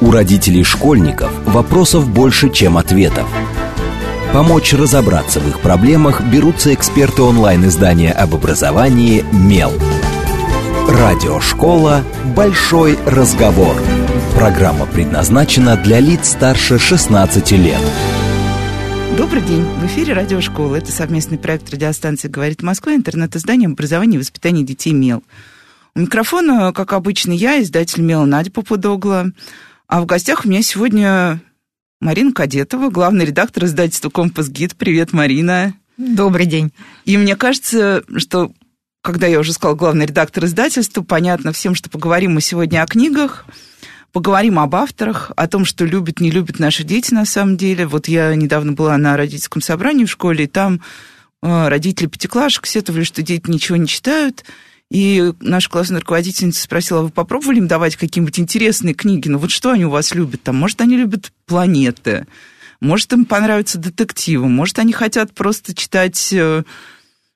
У родителей школьников вопросов больше, чем ответов. Помочь разобраться в их проблемах берутся эксперты онлайн-издания об образовании «Мел». Радиошкола «Большой разговор». Программа предназначена для лиц старше 16 лет. Добрый день. В эфире Радиошкола. Это совместный проект радиостанции «Говорит Москва», интернет-издание образования и воспитания детей «Мел». У микрофона, как обычно, я, издатель «Мела» Надя Попудогла. А в гостях у меня сегодня Марина Кадетова, главный редактор издательства «Компас Гид». Привет, Марина. Добрый день. И мне кажется, что, когда я уже сказала главный редактор издательства, понятно всем, что поговорим мы сегодня о книгах, поговорим об авторах, о том, что любят, не любят наши дети на самом деле. Вот я недавно была на родительском собрании в школе, и там э, родители пятиклашек сетовали, что дети ничего не читают, и наша классная руководительница спросила, вы попробовали им давать какие-нибудь интересные книги? Ну вот что они у вас любят там? Может, они любят планеты? Может, им понравятся детективы? Может, они хотят просто читать э,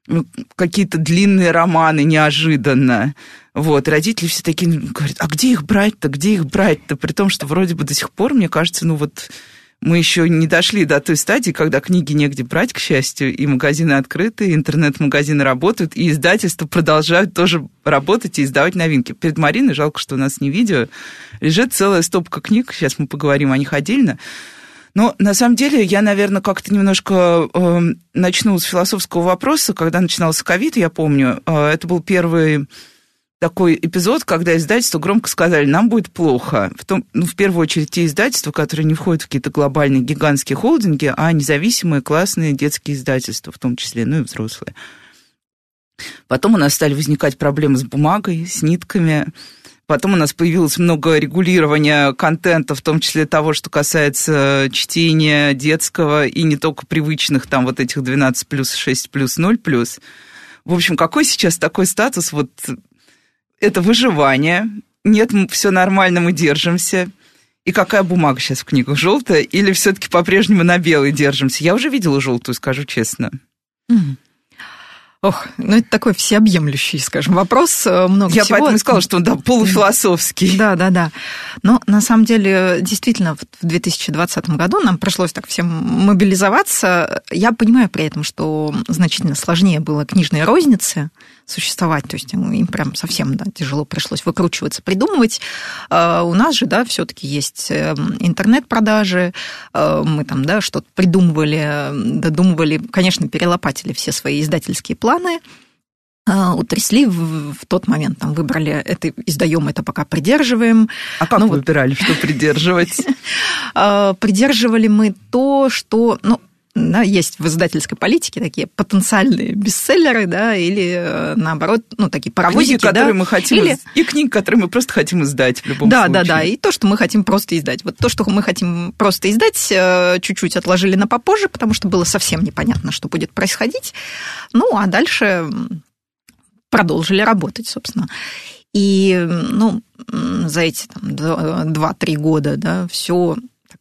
ну, какие-то длинные романы неожиданно? Вот, родители все такие говорят, а где их брать-то, где их брать-то? При том, что вроде бы до сих пор, мне кажется, ну вот мы еще не дошли до той стадии, когда книги негде брать, к счастью, и магазины открыты, и интернет-магазины работают, и издательства продолжают тоже работать и издавать новинки. Перед Мариной, жалко, что у нас не видео, лежит целая стопка книг, сейчас мы поговорим о них отдельно. Но на самом деле я, наверное, как-то немножко э, начну с философского вопроса. Когда начинался ковид, я помню, э, это был первый такой эпизод, когда издательства громко сказали, нам будет плохо. В, том, ну, в первую очередь те издательства, которые не входят в какие-то глобальные гигантские холдинги, а независимые классные детские издательства, в том числе, ну и взрослые. Потом у нас стали возникать проблемы с бумагой, с нитками. Потом у нас появилось много регулирования контента, в том числе того, что касается чтения детского и не только привычных там вот этих 12 плюс, 6 плюс, 0 плюс. В общем, какой сейчас такой статус вот это выживание. Нет, все нормально, мы держимся. И какая бумага сейчас в книгах? Желтая или все-таки по-прежнему на белой держимся? Я уже видела желтую, скажу честно. Mm. Ох, ну это такой всеобъемлющий, скажем, вопрос. Э, много Я всего. поэтому и сказала, что он да, полуфилософский. Да, да, да. Но на самом деле, действительно, в 2020 году нам пришлось так всем мобилизоваться. Я понимаю при этом, что значительно сложнее было книжной рознице существовать, то есть им прям совсем да, тяжело пришлось выкручиваться, придумывать. А у нас же, да, все-таки есть эм, интернет-продажи, э, мы там, да, что-то придумывали, додумывали, конечно, перелопатили все свои издательские планы, а, утрясли в, в тот момент, там выбрали это, издаем это пока придерживаем. А как ну, выбирали, вот... что придерживать? А, придерживали мы то, что, ну, да, есть в издательской политике такие потенциальные бестселлеры, да, или э, наоборот, ну, такие паровозики, книги, которые да, мы хотим, или... и книги, которые мы просто хотим издать в любом да, случае. Да, да, да, и то, что мы хотим просто издать. Вот то, что мы хотим просто издать, э, чуть-чуть отложили на попозже, потому что было совсем непонятно, что будет происходить. Ну, а дальше продолжили работать, собственно. И, ну, за эти там 2-3 года, да, все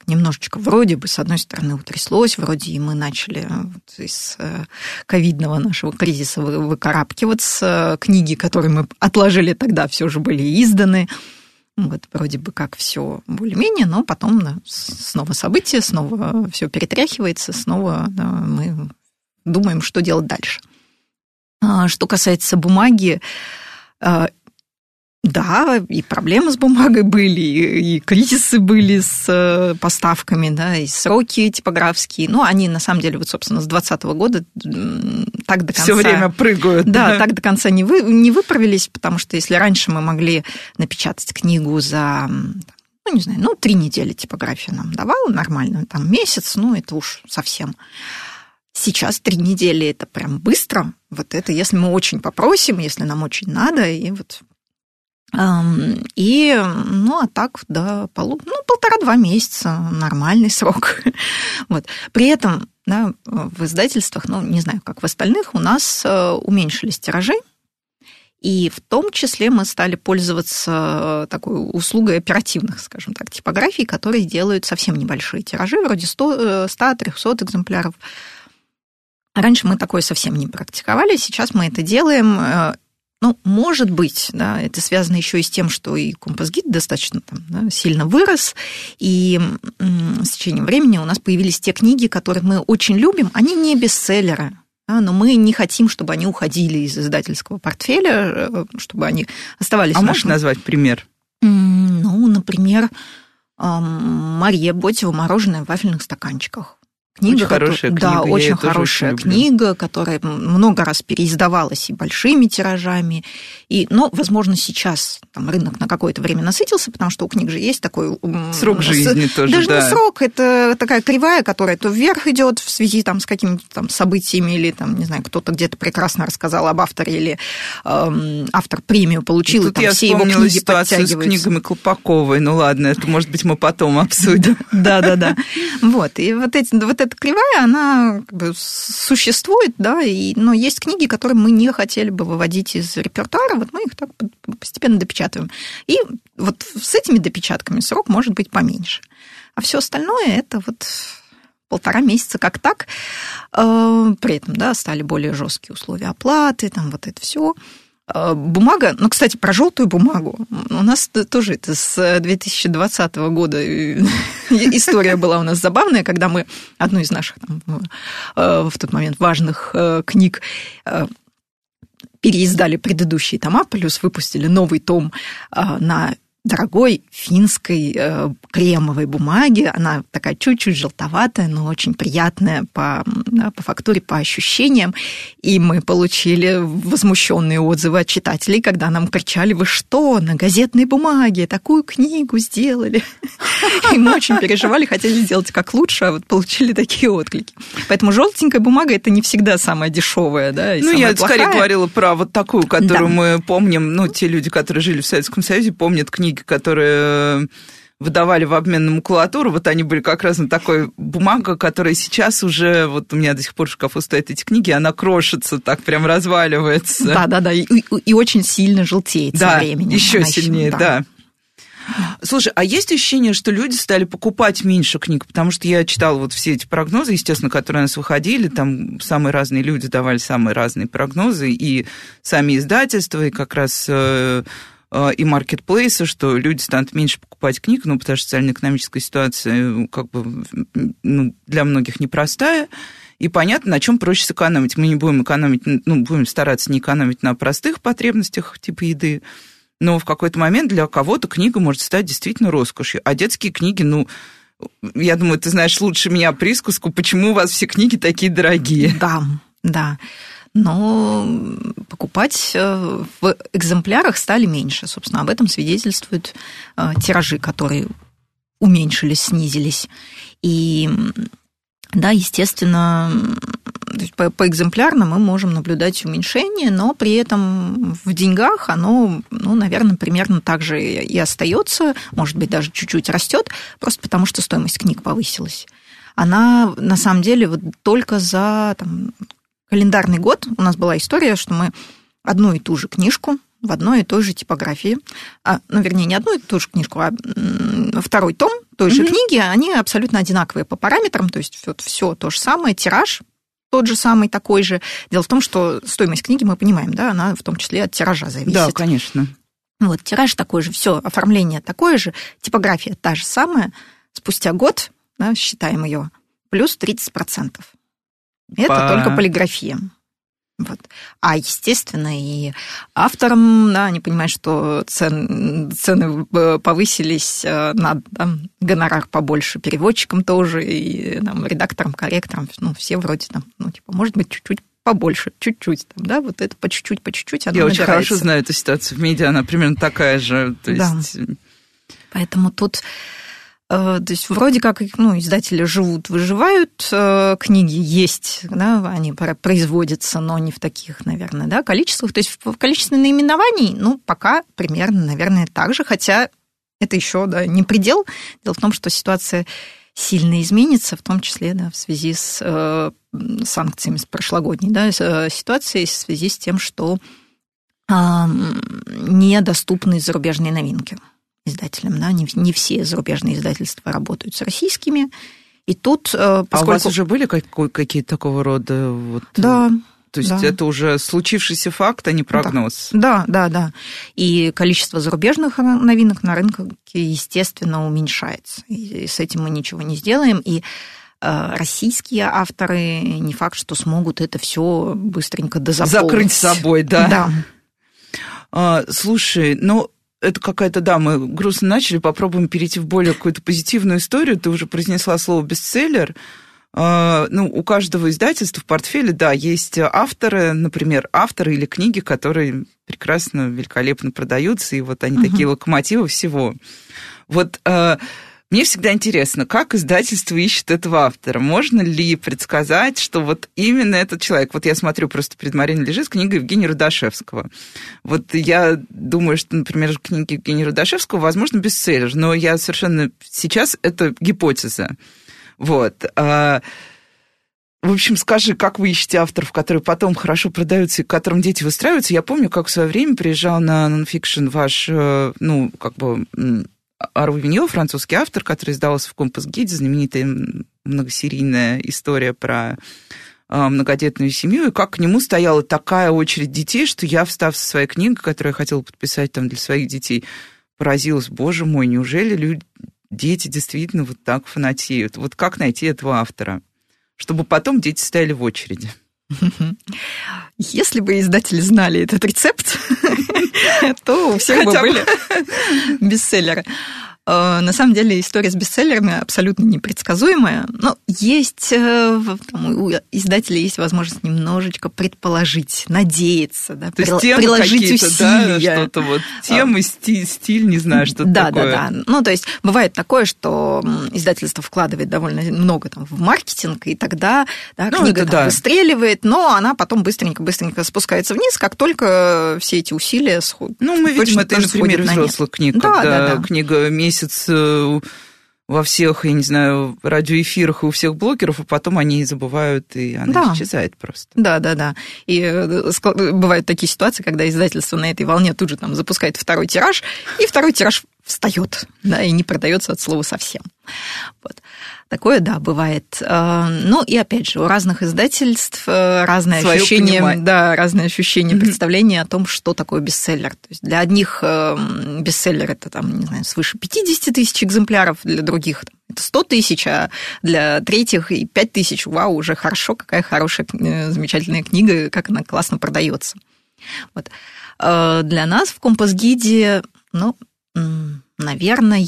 немножечко вроде бы, с одной стороны, утряслось, вроде и мы начали вот из э, ковидного нашего кризиса выкарабкиваться. Книги, которые мы отложили тогда, все же были изданы. Вот вроде бы как все более-менее, но потом да, снова события, снова все перетряхивается, снова да, мы думаем, что делать дальше. А, что касается бумаги, а, да, и проблемы с бумагой были, и, кризисы были с э, поставками, да, и сроки типографские. Ну, они, на самом деле, вот, собственно, с 2020 года так до конца... Все время прыгают. Да, да. так до конца не, вы, не выправились, потому что если раньше мы могли напечатать книгу за ну, не знаю, ну, три недели типография нам давала нормально, там месяц, ну, это уж совсем. Сейчас три недели это прям быстро. Вот это, если мы очень попросим, если нам очень надо, и вот и, ну, а так, да, полу, ну, полтора-два месяца, нормальный срок. вот. При этом, да, в издательствах, ну, не знаю, как в остальных, у нас э, уменьшились тиражи, и в том числе мы стали пользоваться такой услугой оперативных, скажем так, типографий, которые делают совсем небольшие тиражи, вроде 100-300 э, экземпляров. Раньше мы такое совсем не практиковали, сейчас мы это делаем, э, Ну, может быть, да, это связано еще и с тем, что и компас-гид достаточно там, да, сильно вырос, и с течением времени у нас появились те книги, которые мы очень любим, они не бестселлеры, да, но мы не хотим, чтобы они уходили из издательского портфеля, э, чтобы они оставались. А можешь назвать пример? Ну, например, Мария Ботева «Мороженое в вафельных стаканчиках». Книга, очень хорошая книга. Да, очень хорошая очень книга, которая много раз переиздавалась и большими тиражами. И, но, возможно, сейчас там, рынок на какое-то время насытился, потому что у книг же есть такой... Срок жизни с... тоже, Даже да. не срок, это такая кривая, которая то вверх идет в связи там, с какими-то там событиями, или, там, не знаю, кто-то где-то прекрасно рассказал об авторе, или эм, автор премию получил, и, и там я все его книги подтягиваются. с книгами Колпаковой. Ну ладно, это, может быть, мы потом обсудим. Да-да-да. Вот, и вот эти вот эта кривая, она как бы существует, да, и, но есть книги, которые мы не хотели бы выводить из репертуара, вот мы их так постепенно допечатываем. И вот с этими допечатками срок может быть поменьше. А все остальное это вот полтора месяца как так. Э, при этом, да, стали более жесткие условия оплаты, там вот это все. А, бумага, ну, кстати, про желтую бумагу. У нас тоже это с 2020 года история была у нас забавная, когда мы одну из наших там, э, в тот момент важных э, книг э, переиздали предыдущие тома, плюс выпустили новый том на дорогой финской э, кремовой бумаги. Она такая чуть-чуть желтоватая, но очень приятная по, да, по фактуре, по ощущениям. И мы получили возмущенные отзывы от читателей, когда нам кричали, вы что, на газетной бумаге такую книгу сделали? И мы очень переживали, хотели сделать как лучше, а вот получили такие отклики. Поэтому желтенькая бумага это не всегда самая дешевая, да, Ну, я скорее говорила про вот такую, которую мы помним, ну, те люди, которые жили в Советском Союзе, помнят книги книги, которые э, выдавали в обмен на макулатуру, вот они были как раз на такой бумага, которая сейчас уже, вот у меня до сих пор в шкафу стоят эти книги, она крошится, так прям разваливается. Да-да-да, и, и очень сильно желтеет да, со временем. еще сильнее, да. да. Слушай, а есть ощущение, что люди стали покупать меньше книг? Потому что я читала вот все эти прогнозы, естественно, которые у нас выходили, там самые разные люди давали самые разные прогнозы, и сами издательства, и как раз Э, и маркетплейсы, что люди станут меньше покупать книг, ну, потому что социально-экономическая ситуация э, как бы ну, для многих непростая. И понятно, на чем проще сэкономить. Мы не будем экономить, ну, будем стараться не экономить на простых потребностях типа еды, но в какой-то момент для кого-то книга может стать действительно роскошью. А детские книги, ну, я думаю, ты знаешь лучше меня присказку, почему у вас все книги такие дорогие. Да, да но покупать э, в экземплярах стали меньше. Собственно, об этом свидетельствуют э, тиражи, которые уменьшились, снизились. И да, естественно, по, по экземплярно мы можем наблюдать уменьшение, но при этом в деньгах оно, ну, наверное, примерно так же и остается, может быть, даже чуть-чуть растет, просто потому что стоимость книг повысилась. Она на самом деле вот только за там, календарный год у нас была история, что мы одну и ту же книжку в одной и той же типографии, а, ну, вернее, не одну и ту же книжку, а второй том той же mm-hmm. книги, они абсолютно одинаковые по параметрам, то есть вот все то же самое, тираж тот же самый, такой же. Дело в том, что стоимость книги, мы понимаем, да, она в том числе от тиража зависит. Да, конечно. Вот, тираж такой же, все, оформление такое же, типография та же самая. Спустя год, да, считаем ее, плюс 30%. Это по... только полиграфия. Вот. А, естественно, и авторам, да, они понимают, что цен, цены повысились, э, надо да, гонорар побольше, переводчикам тоже, и там, редакторам, корректорам, ну, все вроде там, ну, типа, может быть, чуть-чуть побольше, чуть-чуть, там, да, вот это по чуть-чуть, по чуть-чуть оно Я набирается. очень хорошо знаю эту ситуацию в медиа, она примерно такая же. То есть... Да. Поэтому тут Э, то есть вроде как ну, издатели живут, выживают, э, книги есть, да, они производятся, но не в таких, наверное, да, количествах. То есть в количестве наименований, ну, пока примерно, наверное, так же, хотя это еще да, не предел. Дело в том, что ситуация сильно изменится, в том числе да, в связи с э, санкциями с прошлогодней да, э, ситуацией, в связи с тем, что э, недоступны зарубежные новинки издателям. Да? Не, не все зарубежные издательства работают с российскими. И тут, поскольку... Э, а у вас уже были какие-то такого рода... Вот... Да, То есть да. это уже случившийся факт, а не прогноз. Да, да, да. И количество зарубежных новинок на рынке, естественно, уменьшается. И с этим мы ничего не сделаем. И э, российские авторы не факт, что смогут это все быстренько дозаполнить. Закрыть собой, да. Да. А, слушай, ну это какая-то, да, мы грустно начали, попробуем перейти в более какую-то позитивную историю. Ты уже произнесла слово бестселлер. А, ну, у каждого издательства в портфеле, да, есть авторы, например, авторы или книги, которые прекрасно, великолепно продаются, и вот они угу. такие локомотивы всего. Вот а, мне всегда интересно, как издательство ищет этого автора. Можно ли предсказать, что вот именно этот человек... Вот я смотрю просто перед Мариной лежит книга Евгения Рудашевского. Вот я думаю, что, например, книги Евгения Рудашевского, возможно, бестселлер, но я совершенно... Сейчас это гипотеза. Вот. А, в общем, скажи, как вы ищете авторов, которые потом хорошо продаются и к которым дети выстраиваются? Я помню, как в свое время приезжал на нонфикшн ваш, э, ну, как бы, Ару Виньо, французский автор, который издавался в Компас-гиде, знаменитая многосерийная история про а, многодетную семью, и как к нему стояла такая очередь детей, что я, встав со своей книгой, которую я хотела подписать там для своих детей, поразилась, боже мой, неужели люди, дети действительно вот так фанатеют. Вот как найти этого автора, чтобы потом дети стояли в очереди? Если бы издатели знали этот рецепт, то у всех бы были бестселлеры. Э, на самом деле история с бестселлерами абсолютно непредсказуемая, но есть, э, там, у издателя есть возможность немножечко предположить, надеяться, да, То есть темы приложить усилия. Да, что-то вот, темы, стиль, стиль, не знаю, что да, такое. Да, да, да. Ну, то есть бывает такое, что издательство вкладывает довольно много там в маркетинг, и тогда да, ну, книга там, да. выстреливает, но она потом быстренько-быстренько спускается вниз, как только все эти усилия сходят. Ну, мы видим это на примере взрослых книг, да, когда да, да. книга месяц месяц э, во всех, я не знаю, радиоэфирах и у всех блогеров, а потом они забывают, и она да. исчезает просто. Да, да, да. И э, бывают такие ситуации, когда издательство на этой волне тут же там запускает второй тираж, и второй тираж встает, да, и не продается от слова совсем. Вот. Такое, да, бывает. Э, ну и опять же, у разных издательств э, разные Своё ощущения, понимание. да, разные ощущения, mm-hmm. представления о том, что такое бестселлер. То есть для одних э, бестселлер это там, не знаю, свыше 50 тысяч экземпляров, для других это 100 тысяч, а для третьих и 5 тысяч, вау, уже хорошо, какая хорошая, замечательная книга, как она классно продается. Вот. Для нас в Компас-гиде, ну, наверное,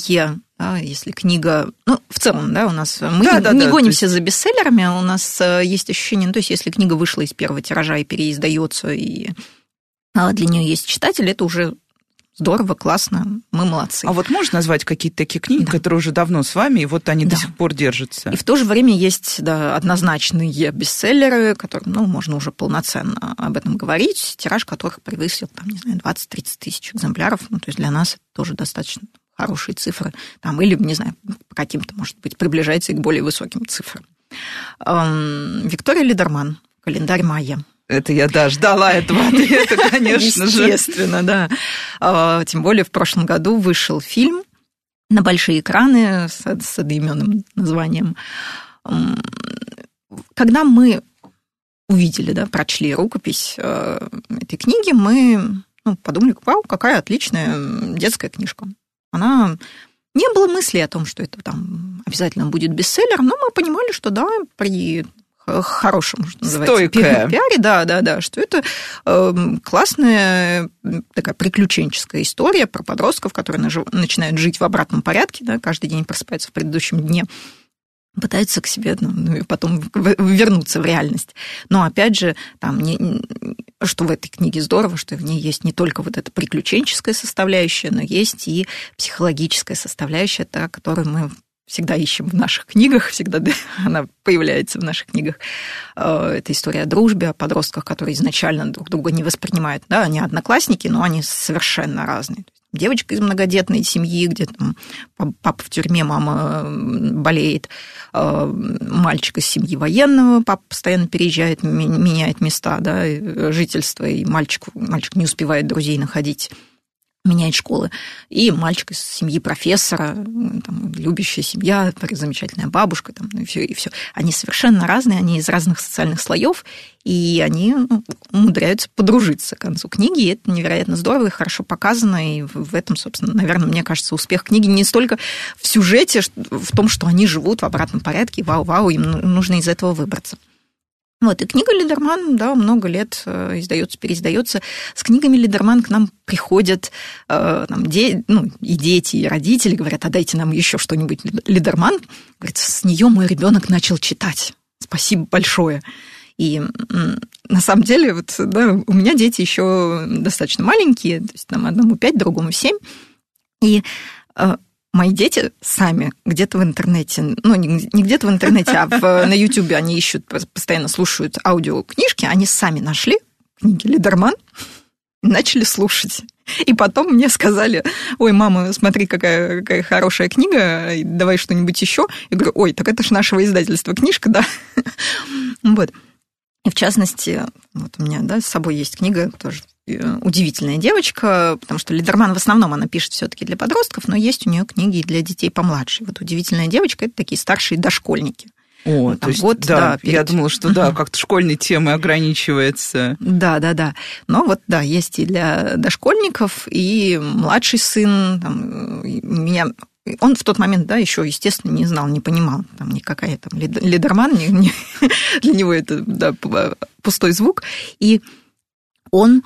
если книга, ну, в целом, да, у нас мы да, не, да, не да, гонимся есть... за бестселлерами, у нас э, есть ощущение, ну, то есть если книга вышла из первого тиража и переиздается, и а, для нее есть читатель, это уже здорово, классно, мы молодцы. А вот можешь назвать какие-то такие книги, да. которые уже давно с вами, и вот они да. до сих пор держатся? И в то же время есть да, однозначные бестселлеры, которым, ну, можно уже полноценно об этом говорить, тираж которых превысил, там, не знаю, 20-30 тысяч экземпляров, ну, то есть для нас это тоже достаточно хорошие цифры, там, или, не знаю, каким-то, может быть, приближается и к более высоким цифрам. Виктория Лидерман, календарь майя. Это я, да, ждала этого ответа, конечно же. Естественно, да. А, тем более в прошлом году вышел фильм на большие экраны с, с одноименным названием. Когда мы увидели, да, прочли рукопись э, этой книги, мы ну, подумали, вау, какая отличная детская книжка. Она не было мысли о том, что это там обязательно будет бестселлер, но мы понимали, что да, при хорошем, что называется, Стойкая. пиаре, да, да, да, что это э, классная такая приключенческая история про подростков, которые начинают жить в обратном порядке, да, каждый день просыпаются в предыдущем дне пытаются к себе ну, ну потом вернуться в реальность. Но опять же, там не, что в этой книге здорово, что в ней есть не только вот эта приключенческая составляющая, но есть и психологическая составляющая, та, которую мы всегда ищем в наших книгах, всегда она появляется в наших книгах. Э, это история о дружбе, о подростках, которые изначально друг друга не воспринимают. Да, они одноклассники, но они совершенно разные девочка из многодетной семьи, где там папа в тюрьме, мама болеет, а, мальчик из семьи военного, папа постоянно переезжает, меняет места да, жительства, и мальчик, мальчик не успевает друзей находить. Меняет школы. И мальчик из семьи профессора, там, любящая семья, замечательная бабушка, там, и все, и все. Они совершенно разные, они из разных социальных слоев, и они ну, умудряются подружиться к концу книги, и это невероятно здорово и хорошо показано, и в этом, собственно, наверное, мне кажется, успех книги не столько в сюжете, в том, что они живут в обратном порядке, вау-вау, им нужно из этого выбраться. Вот, и книга Лидерман, да, много лет э, издается, переиздается. С книгами Лидерман к нам приходят э, там, де, ну, и дети, и родители, говорят, а дайте нам еще что-нибудь Лидерман. Говорит, с нее мой ребенок начал читать. Спасибо большое. И на самом деле, вот, да, у меня дети еще достаточно маленькие, то есть там одному пять, другому семь. И э, мои дети сами где-то в интернете, ну, не, где-то в интернете, а в, на YouTube они ищут, постоянно слушают аудиокнижки, они сами нашли книги Лидерман начали слушать. И потом мне сказали, ой, мама, смотри, какая, какая хорошая книга, давай что-нибудь еще. Я говорю, ой, так это же нашего издательства книжка, да. Вот. И в частности, вот у меня да, с собой есть книга тоже удивительная девочка, потому что Лидерман в основном она пишет все-таки для подростков, но есть у нее книги для детей помладше. Вот удивительная девочка это такие старшие дошкольники. О, Там то есть, вот, да, да перед... я думала, что да, как-то школьной темы ограничивается. Да, да, да. Но вот, да, есть и для дошкольников, и младший сын, там, меня он в тот момент, да, еще, естественно, не знал, не понимал, там никакая там лидерман, не, не, для него это да, пустой звук. И он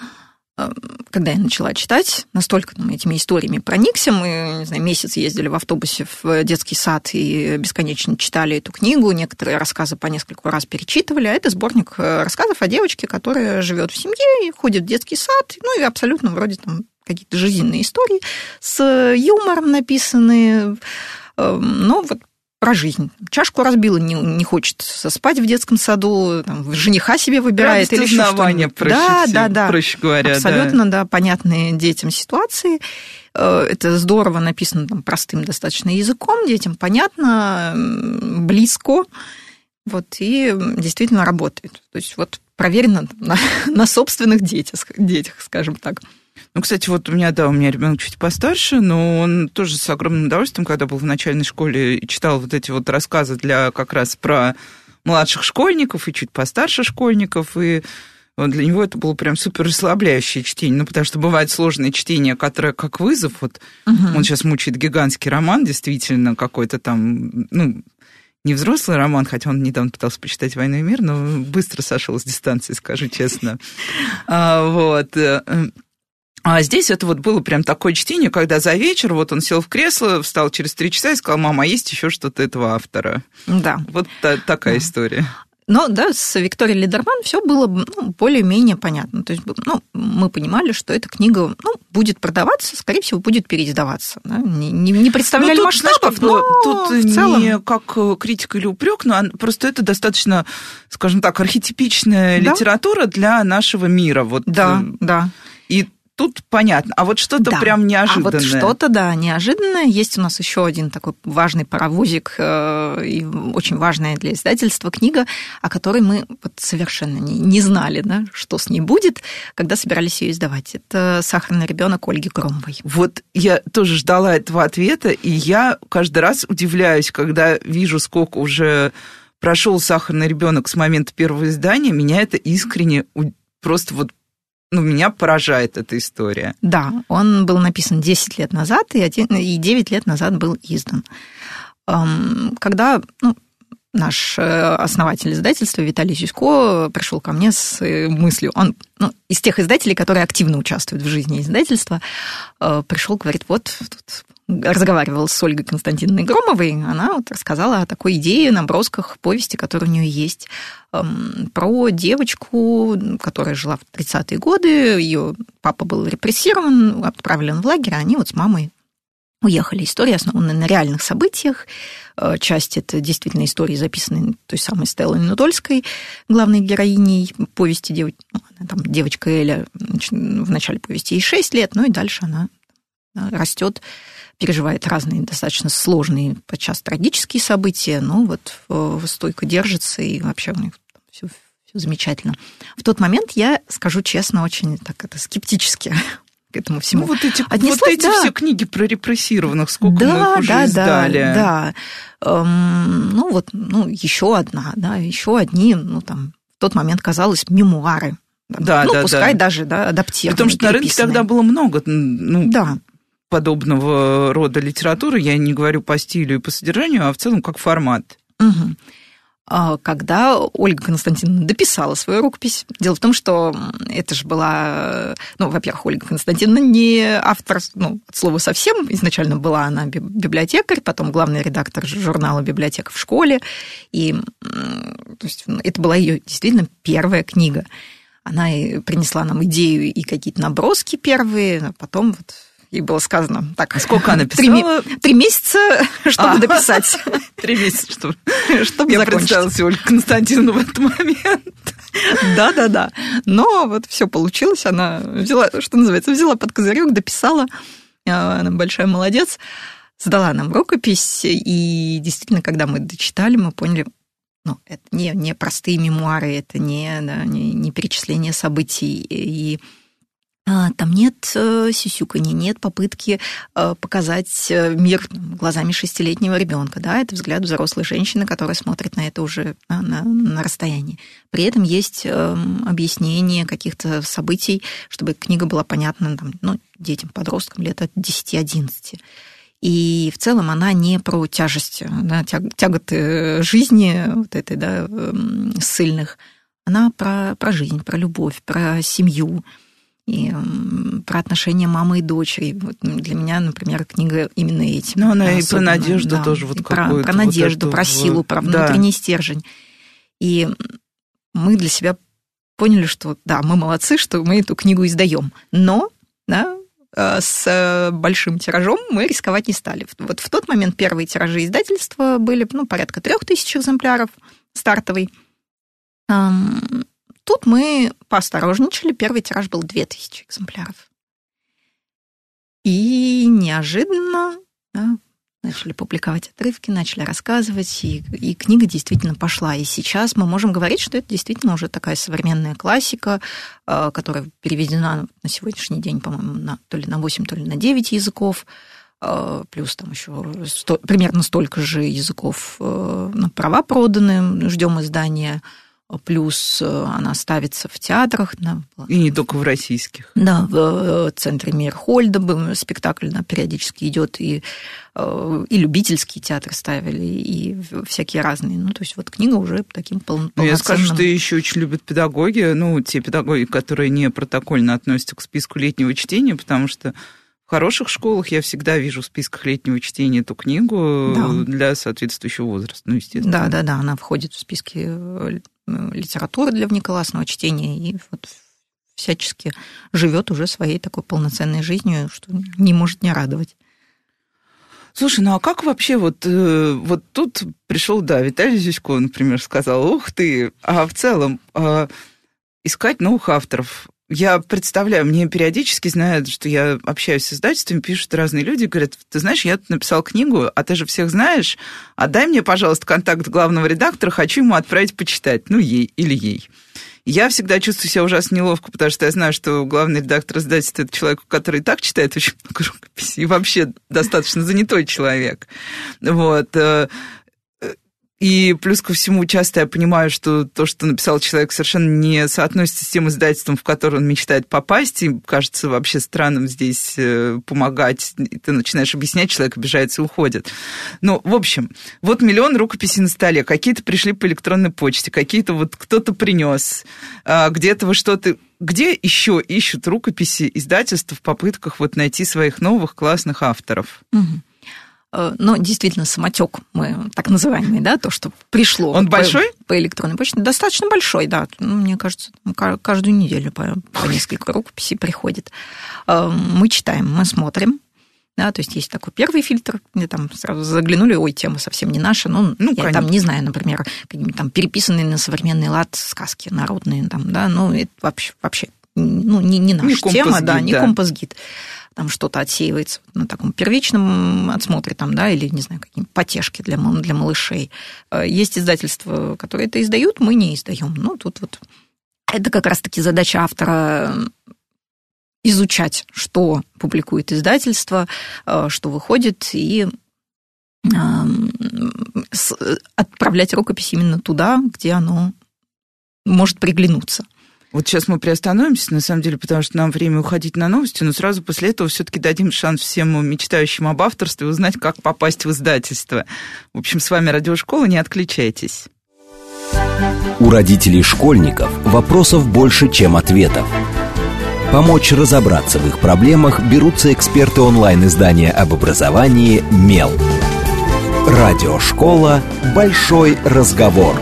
когда я начала читать, настолько там, этими историями проникся. Мы, не знаю, месяц ездили в автобусе в детский сад и бесконечно читали эту книгу. Некоторые рассказы по несколько раз перечитывали. А это сборник э, рассказов о девочке, которая живет в семье и ходит в детский сад. Ну и абсолютно вроде там какие-то жизненные истории с юмором написанные. Эм, но вот про жизнь. Чашку разбила, не, не хочет спать в детском саду, там, жениха себе выбирает или еще что-нибудь. Проще, да, да, да. Проще говоря, Абсолютно, да. да, понятные детям ситуации. Э, это здорово написано там, простым достаточно языком, детям понятно, близко. Вот, и действительно работает. То есть вот проверено на, на собственных детях, детях, скажем так. Ну, кстати, вот у меня, да, у меня ребенок чуть постарше, но он тоже с огромным удовольствием, когда был в начальной школе, читал вот эти вот рассказы для как раз про младших школьников и чуть постарше школьников, и для него это было прям супер расслабляющее чтение, ну, потому что бывает сложное чтение, которое как вызов, вот угу. он сейчас мучает гигантский роман, действительно, какой-то там, ну, не взрослый роман, хотя он недавно пытался почитать «Войну и мир», но быстро сошел с дистанции, скажу честно. А, вот. А здесь это вот было прям такое чтение, когда за вечер вот он сел в кресло, встал через три часа и сказал, мама, а есть еще что-то этого автора? Да. Вот та, такая да. история. Но да, с Викторией Лидерман все было ну, более-менее понятно. То есть ну, мы понимали, что эта книга ну, будет продаваться, скорее всего, будет переиздаваться. Да? Не, не представляли ну, тут, масштабов, знаешь, но тут в целом... не как критика или упрек, но просто это достаточно, скажем так, архетипичная да? литература для нашего мира. Вот, да, э, да. Тут понятно. А вот что-то да. прям неожиданное. А вот что-то, да, неожиданное. Есть у нас еще один такой важный паровозик э, и очень важная для издательства книга, о которой мы вот совершенно не, не знали, да, что с ней будет, когда собирались ее издавать. Это «Сахарный ребенок» Ольги Громовой. Вот я тоже ждала этого ответа, и я каждый раз удивляюсь, когда вижу, сколько уже прошел «Сахарный ребенок» с момента первого издания, меня это искренне просто вот ну, меня поражает эта история. Да, он был написан 10 лет назад, и, один, и 9 лет назад был издан. Когда ну, наш э, основатель издательства Виталий Сюсько пришел ко мне с э, мыслью, он ну, из тех издателей, которые активно участвуют в жизни издательства, э, пришел, говорит, вот тут разговаривал с Ольгой Константиновной Громовой, она вот рассказала о такой идее, набросках повести, которые у нее есть, эм, про девочку, которая жила в 30-е годы, ее папа был репрессирован, отправлен в лагерь, а они вот с мамой уехали. История основана на реальных событиях. Э, часть это действительно истории, записанные той самой Стеллой Нудольской, главной героиней повести девочки. Ну, там девочка Эля в начале повести ей 6 лет, ну и дальше она растет переживает разные достаточно сложные, подчас трагические события, но вот э, стойко держится, и вообще у них все, все замечательно. В тот момент я, скажу честно, очень так это скептически к этому всему. Ну, вот эти, Отнеслась, вот эти да. все книги про репрессированных, сколько да, мы их уже да, издали. Да, да. Эм, ну, вот, ну, еще одна, да, еще одни, ну, там, в тот момент казалось, мемуары. Да, ну, да, пускай да. даже, да, адаптированные, Потому что на рынке тогда было много, ну, да. Подобного рода литературы, я не говорю по стилю и по содержанию, а в целом как формат. Угу. Когда Ольга Константиновна дописала свою рукопись. Дело в том, что это же была, ну, во-первых, Ольга Константиновна не автор, ну, от слова совсем, изначально была она библиотекарь, потом главный редактор журнала «Библиотека в школе», и то есть, это была ее действительно первая книга. Она принесла нам идею и какие-то наброски первые, а потом вот ей было сказано, так, а сколько она писала? Три, три месяца, чтобы а, дописать. Три месяца, чтобы, чтобы Я закончить. представила Ольгу Константиновну в этот момент. Да-да-да. Но вот все получилось. Она взяла, что называется, взяла под козырек, дописала. А, она большая молодец. Сдала нам рукопись. И действительно, когда мы дочитали, мы поняли, ну, это не, не простые мемуары, это не, да, не, не перечисление событий. И а, там нет э, сисюканья, нет попытки э, показать э, мир глазами шестилетнего ребенка. Да? Это взгляд взрослой женщины, которая смотрит на это уже на, на, на расстоянии. При этом есть эм, объяснение каких-то событий, чтобы книга была понятна там, ну, детям, подросткам лет от 10-11. И в целом она не про тяжесть, да, тяготы жизни вот этой, да, эм, ссыльных. Она про, про жизнь, про любовь, про семью, и про отношения мамы и дочери. Вот для меня, например, книга именно этим. Ну, она и про надежду да, тоже вот. Про, про надежду, вот про силу, про внутренний да. стержень. И мы для себя поняли, что да, мы молодцы, что мы эту книгу издаем. Но, да, э, с большим тиражом мы рисковать не стали. Вот в тот момент первые тиражи издательства были ну, порядка трех тысяч экземпляров стартовый. Тут мы поосторожничали. Первый тираж был 2000 экземпляров. И неожиданно да, начали публиковать отрывки, начали рассказывать, и, и книга действительно пошла. И сейчас мы можем говорить, что это действительно уже такая современная классика, э, которая переведена на сегодняшний день, по-моему, на, то ли на 8, то ли на 9 языков э, плюс там еще сто, примерно столько же языков э, права проданы, ждем издания плюс э, она ставится в театрах. И не только в российских. Да, в э, центре Мейерхольда спектакль да, периодически идет, и, э, и любительские театры ставили, и всякие разные. Ну, то есть вот книга уже таким полноценным... Ну, я скажу, что еще очень любят педагоги, ну, те педагоги, которые не протокольно относятся к списку летнего чтения, потому что в хороших школах я всегда вижу в списках летнего чтения эту книгу да. для соответствующего возраста, ну, естественно. Да, да, да, она входит в списки литературы для внеклассного чтения и вот всячески живет уже своей такой полноценной жизнью, что не может не радовать. Слушай, ну а как вообще вот, э, вот тут пришел, да, Виталий Зюсько, например, сказал, ух ты, а в целом а искать новых авторов, я представляю, мне периодически знают, что я общаюсь с издательствами, пишут разные люди, говорят, ты знаешь, я тут написал книгу, а ты же всех знаешь, отдай мне, пожалуйста, контакт главного редактора, хочу ему отправить почитать, ну, ей или ей. Я всегда чувствую себя ужасно неловко, потому что я знаю, что главный редактор издательства – это человек, который и так читает очень много рукописей, и вообще достаточно занятой человек. Вот. И плюс ко всему, часто я понимаю, что то, что написал человек, совершенно не соотносится с тем издательством, в которое он мечтает попасть. И кажется вообще странным здесь э, помогать. И ты начинаешь объяснять, человек обижается и уходит. Ну, в общем, вот миллион рукописей на столе. Какие-то пришли по электронной почте, какие-то вот кто-то принес. А где-то вы что-то где еще ищут рукописи издательства в попытках вот найти своих новых классных авторов? Угу. Э, но действительно самотек мы так называемый, да, то, что пришло. Он по, большой? По электронной почте. Достаточно большой, да. Ну, мне кажется, каждую неделю по, по несколько рукописей приходит. Э, мы читаем, мы смотрим. Да, то есть есть такой первый фильтр, где там сразу заглянули, ой, тема совсем не наша, ну, ну я конечно. там не знаю, например, какие-нибудь там переписанные на современный лад сказки народные, там, да, ну, это вообще, вообще ну, не, не наша не тема, да, не да. компас-гид там что-то отсеивается на таком первичном отсмотре, там, да, или, не знаю, какие-нибудь потешки для, для малышей. Э, есть издательства, которые это издают, мы не издаем. Ну, тут вот это как раз-таки задача автора изучать, что публикует издательство, что выходит, и отправлять рукопись именно туда, где оно может приглянуться. Вот сейчас мы приостановимся, на самом деле, потому что нам время уходить на новости, но сразу после этого все-таки дадим шанс всем мечтающим об авторстве узнать, как попасть в издательство. В общем, с вами Радиошкола, не отключайтесь. У родителей школьников вопросов больше, чем ответов. Помочь разобраться в их проблемах берутся эксперты онлайн-издания об образовании «Мел». Радиошкола «Большой разговор».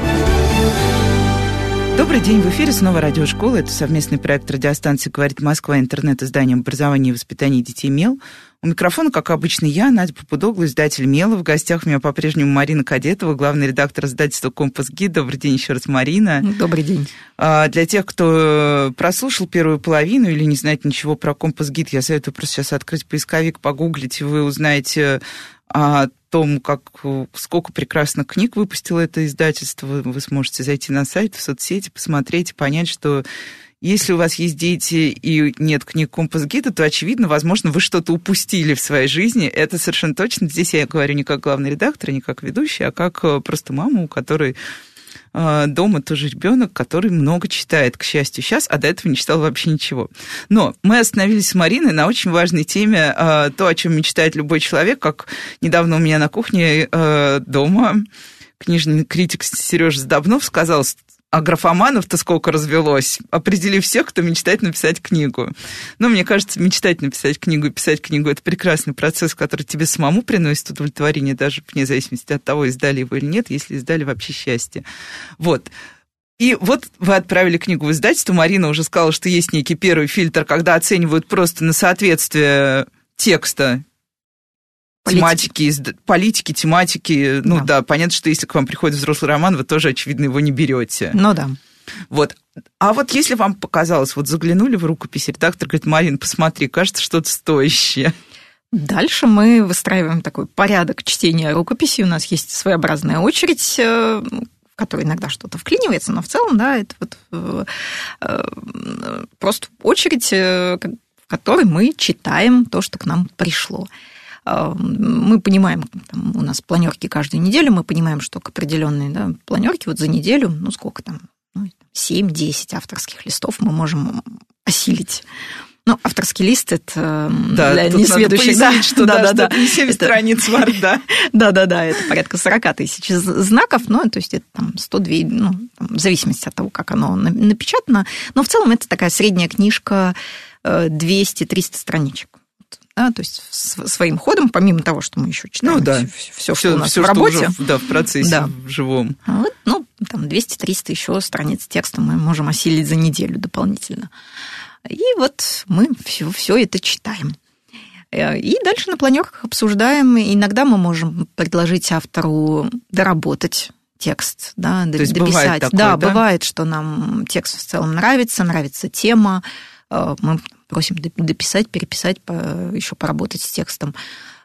Добрый день, в эфире снова радиошкола. Это совместный проект радиостанции «Говорит Москва», интернет-изданием образования и воспитания детей «Мел». У микрофона, как обычно, я, Надя Попудогла, издатель «Мела». В гостях у меня по-прежнему Марина Кадетова, главный редактор издательства «Компас Гид». Добрый день еще раз, Марина. Добрый день. А, для тех, кто прослушал первую половину или не знает ничего про «Компас Гид», я советую просто сейчас открыть поисковик, погуглить, и вы узнаете о том, как, сколько прекрасных книг выпустило это издательство. Вы сможете зайти на сайт, в соцсети, посмотреть и понять, что если у вас есть дети и нет книг компас-гида, то, очевидно, возможно, вы что-то упустили в своей жизни. Это совершенно точно. Здесь я говорю не как главный редактор, не как ведущий, а как э, просто мама, у которой дома тоже ребенок, который много читает, к счастью, сейчас, а до этого не читал вообще ничего. Но мы остановились с Мариной на очень важной теме, э, то, о чем мечтает любой человек, как недавно у меня на кухне дома книжный критик Сережа Сдобнов сказал, а графоманов-то сколько развелось. Определи всех, кто мечтает написать книгу. Но мне кажется, мечтать написать книгу и писать книгу – это прекрасный процесс, который тебе самому приносит удовлетворение, даже вне зависимости от того, издали его или нет, если издали вообще счастье. Вот. И вот вы отправили книгу в издательство. Марина уже сказала, что есть некий первый фильтр, когда оценивают просто на соответствие текста тематики, политики, тематики. Ну да. да, понятно, что если к вам приходит взрослый роман, вы тоже, очевидно, его не берете. Ну да. Вот. А вот если вам показалось, вот заглянули в рукопись, редактор говорит, Марин, посмотри, кажется, что-то стоящее. Дальше мы выстраиваем такой порядок чтения рукописи. У нас есть своеобразная очередь, э, в которой иногда что-то вклинивается, но в целом, да, это вот э, э, просто очередь, в которой мы читаем то, что к нам пришло. А, мы понимаем, там, у нас планерки каждую неделю, мы понимаем, что к определенной да, планерке вот за неделю, ну сколько там, ну, 7-10 авторских листов мы можем осилить. Ну, авторский лист это да, для несведущих. Да, что да, да, да, да. не 7 это, страниц Варда. Да, да, да, это порядка 40 тысяч знаков, ну, то есть это там 102, ну, там, в зависимости от того, как оно напечатано. Но в целом это такая средняя книжка 200-300 э, страничек да, то есть своим ходом, помимо того, что мы еще читаем ну, да. все, все, что у нас все, в работе. Уже, да, в процессе, да. в живом. А вот, ну, там 200-300 еще страниц текста мы можем осилить за неделю дополнительно. И вот мы все, все это читаем. Э, и дальше на планерках обсуждаем. Иногда мы можем предложить автору доработать текст, да, То дописать. Бывает такое, да, да, бывает, что нам текст в целом нравится, нравится тема. Э, мы просим дописать, переписать, еще поработать с текстом.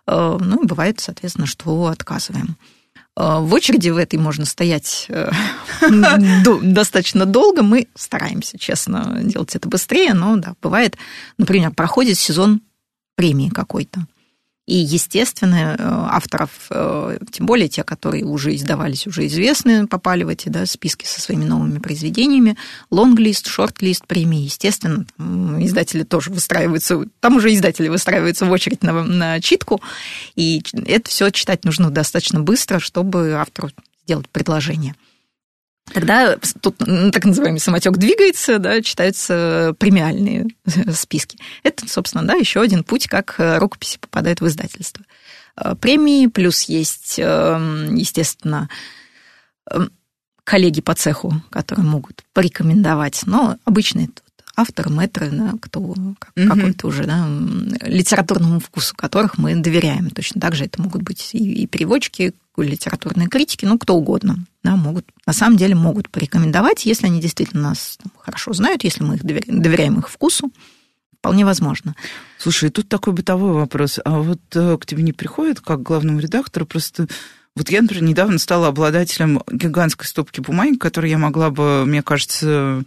Э, ну бывает, соответственно, что отказываем. Э, в очереди в этой можно стоять э, достаточно долго. Мы стараемся, честно, делать это быстрее, но да, бывает, например, проходит сезон премии какой-то. И, естественно, э, авторов, э, тем более те, которые уже издавались, уже известны, попали в эти да, списки со своими новыми произведениями, лонглист, шорт-лист премии, естественно, издатели тоже выстраиваются, там уже издатели выстраиваются в очередь на, на читку, и это все читать нужно достаточно быстро, чтобы автору сделать предложение. Тогда тут так называемый самотек двигается, да, читаются премиальные списки. Это, собственно, да, еще один путь, как э, рукописи попадают в издательство. Э, премии, плюс есть, эм, естественно, эм, коллеги по цеху, которые могут порекомендовать. Но обычно это автор, мэтр, да, кто mm-hmm. какой-то уже да, литературному вкусу которых мы доверяем. Точно так же это могут быть и, и переводчики, литературные критики, ну, кто угодно, да, могут, на самом деле могут порекомендовать, если они действительно нас там, хорошо знают, если мы их доверяем, доверяем их вкусу, вполне возможно. Слушай, тут такой бытовой вопрос. А вот э, к тебе не приходит, как главному редактору, просто Вот я, например, недавно стала обладателем гигантской стопки бумаги, которую я могла бы, мне кажется,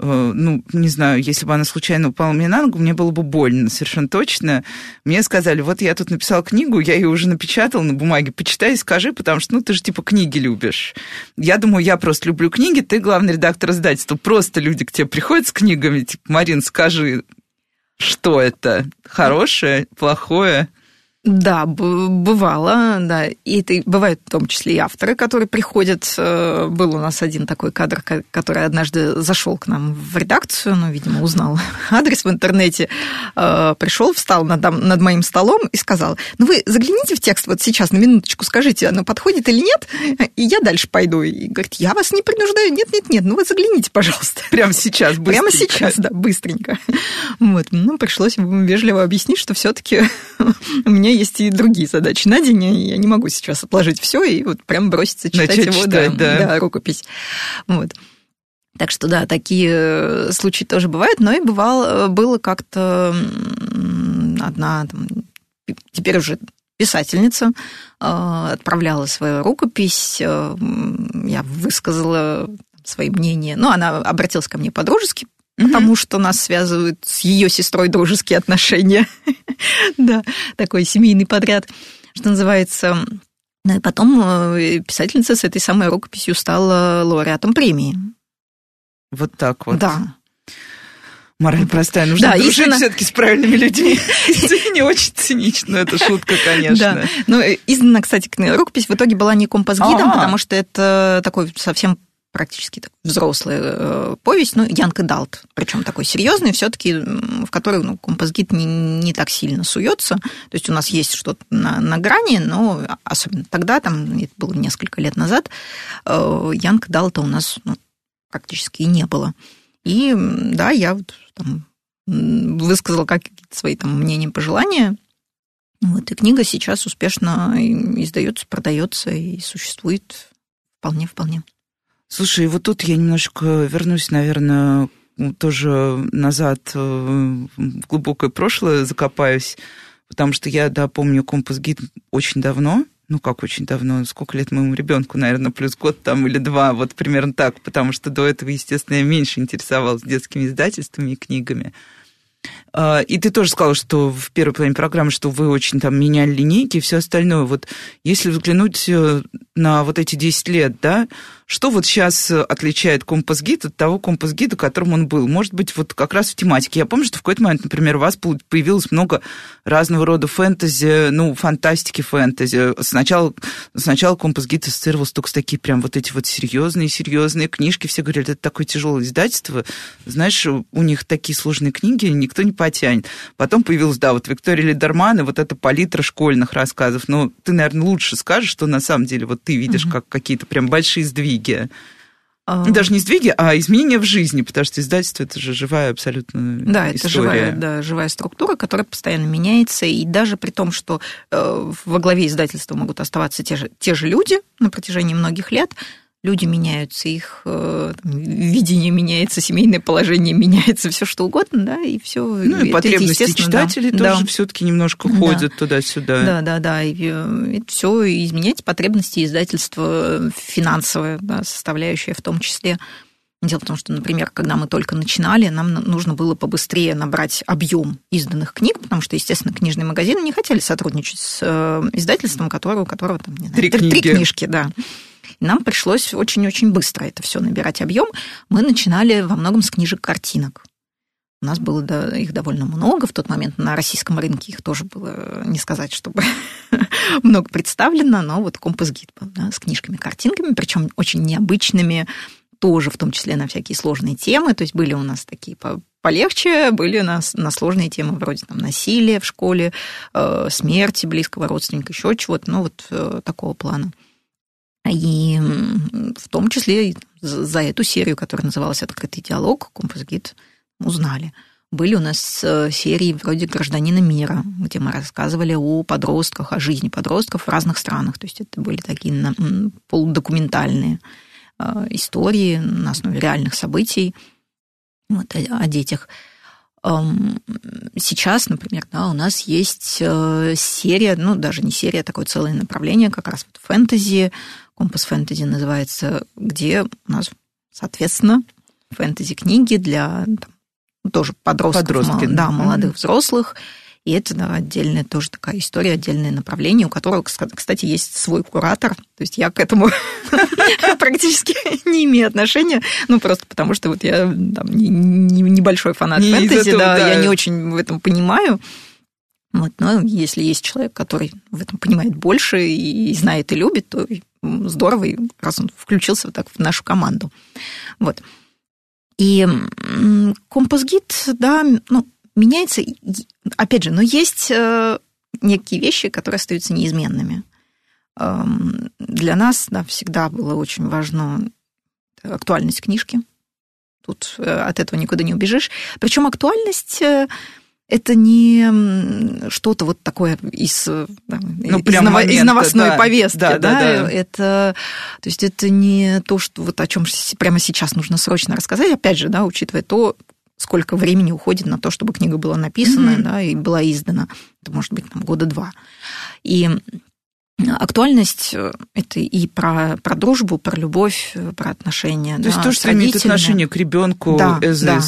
э, ну, не знаю, если бы она случайно упала мне на ногу, мне было бы больно, совершенно точно. Мне сказали, вот я тут написала книгу, я ее уже напечатала на бумаге, почитай и скажи, потому что, ну, ты же типа книги любишь. Я думаю, я просто люблю книги, ты главный редактор издательства. Просто люди к тебе приходят с книгами, типа, Марин, скажи, что это? Хорошее, плохое? Да, бывало, да. И это бывают в том числе и авторы, которые приходят. Э, был у нас один такой кадр, который однажды зашел к нам в редакцию, ну, видимо, узнал адрес в интернете, э, пришел, встал над, над моим столом и сказал, ну, вы загляните в текст вот сейчас, на минуточку, скажите, оно подходит или нет, и я дальше пойду. И говорит, я вас не принуждаю, нет-нет-нет, ну, вы загляните, пожалуйста. Прямо сейчас, быстренько. Прямо сейчас, да, быстренько. Вот, ну, пришлось вежливо объяснить, что все таки у меня есть и другие задачи на день, и я не могу сейчас отложить все и вот прям броситься читать Начать его, читать, да, да. да, рукопись. Вот. Так что да, такие э, случаи тоже бывают, но и бывало, было как-то одна там, теперь уже писательница э, отправляла свою рукопись, э, я высказала свои мнения. Ну, она обратилась ко мне по-дружески, потому что нас связывают с ее сестрой дружеские отношения. да, такой семейный подряд, что называется. Ну и потом э, писательница с этой самой рукописью стала лауреатом премии. Вот так вот. Да. Мораль простая, нужно да, дружить истинно... все-таки с правильными людьми. Не очень цинично, это шутка, конечно. Да. Ну, издана, кстати, рукопись в итоге была не компас-гидом, потому что это такой совсем практически так, взрослая э, повесть, ну, Янка Далт, причем такой серьезный, все-таки, в который ну, композгит не, не так сильно суется. То есть у нас есть что-то на, на грани, но особенно тогда, там, это было несколько лет назад, э, Янка Далта у нас ну, практически и не было. И да, я вот, там, высказала какие-то свои там мнения, пожелания. Вот, и книга сейчас успешно издается, продается и существует вполне-вполне. Слушай, вот тут я немножко вернусь, наверное, тоже назад э, в глубокое прошлое закопаюсь, потому что я, да, помню компас-гид очень давно, ну как очень давно, сколько лет моему ребенку, наверное, плюс год там или два, вот примерно так, потому что до этого, естественно, я меньше интересовалась детскими издательствами и книгами. А, и ты тоже сказала, что в первой половине программы, что вы очень там меняли линейки и все остальное. Вот если взглянуть э, на вот эти 10 лет, да, что вот сейчас отличает компас-гид от того компас-гида, которым он был? Может быть, вот как раз в тематике. Я помню, что в какой-то момент, например, у вас появилось много разного рода фэнтези, ну, фантастики фэнтези. Сначала, сначала компас-гид ассоциировался только с такие прям вот эти вот серьезные-серьезные книжки. Все говорили, это такое тяжелое издательство. Знаешь, у них такие сложные книги, никто не потянет. Потом появилась, да, вот Виктория Лидерман и вот эта палитра школьных рассказов. Но ты, наверное, лучше скажешь, что на самом деле вот ты видишь как какие-то прям большие сдвиги. А... Даже не сдвиги, а изменения в жизни, потому что издательство это же живая абсолютно да, история. это живая, да, живая структура, которая постоянно меняется, и даже при том, что э, во главе издательства могут оставаться те же, те же люди на протяжении многих лет, люди меняются, их э, там, видение меняется, семейное положение меняется, все что угодно, да, и все. Ну и это, потребности читателей да, тоже да. все-таки немножко ходят да. туда-сюда. Да, да, да, и э, это все изменяется потребности издательства финансовая да, составляющая в том числе. Дело в том, что, например, когда мы только начинали, нам нужно было побыстрее набрать объем изданных книг, потому что, естественно, книжные магазины не хотели сотрудничать с э, издательством, которого, у которого там, не знаю, три, книги. три книжки, да. Нам пришлось очень-очень быстро это все набирать объем. Мы начинали во многом с книжек картинок. У нас было их довольно много в тот момент на российском рынке. Их тоже было, не сказать, чтобы много представлено, но вот компас-гид был да, с книжками-картинками, причем очень необычными, тоже в том числе на всякие сложные темы. То есть были у нас такие полегче, были у нас на сложные темы вроде там, насилия в школе, э, смерти близкого родственника, еще чего-то, ну вот э, такого плана. И в том числе за эту серию, которая называлась «Открытый диалог», композгид узнали. Были у нас э, серии вроде «Гражданина мира», где мы рассказывали о подростках, о жизни подростков в разных странах. То есть это были такие полудокументальные э, истории на основе реальных событий вот, о детях. Сейчас, например, да, у нас есть э, серия, ну, даже не серия, а такое целое направление, как раз вот фэнтези, компас фэнтези называется, где у нас, соответственно, фэнтези-книги для там, тоже подростков, Подростки. да, молодых взрослых, и это да, отдельная тоже такая история, отдельное направление, у которого, кстати, есть свой куратор. То есть я к этому практически не имею отношения. Ну, просто потому что вот я там, небольшой фанат не фэнтези, да, да, я не очень в этом понимаю. Вот, но если есть человек, который в этом понимает больше и знает и любит, то здорово, и раз он включился вот так в нашу команду. Вот. И компас-гид, да, ну, меняется, опять же, но есть э, некие вещи, которые остаются неизменными. Эм, для нас да, всегда было очень важно актуальность книжки. Тут э, от этого никуда не убежишь. Причем актуальность э, это не что-то вот такое из, да, ну, из, ново, момента, из новостной да. повестки, да, да, да, это, то есть это не то, что вот о чем прямо сейчас нужно срочно рассказать, опять же, да, учитывая то, сколько времени уходит на то, чтобы книга была написана, mm-hmm. да, и была издана. Это может быть там, года два. И актуальность э, это и про, про дружбу, про любовь, э, про отношения. То да, есть то, что имеет отношение к ребенку да, да.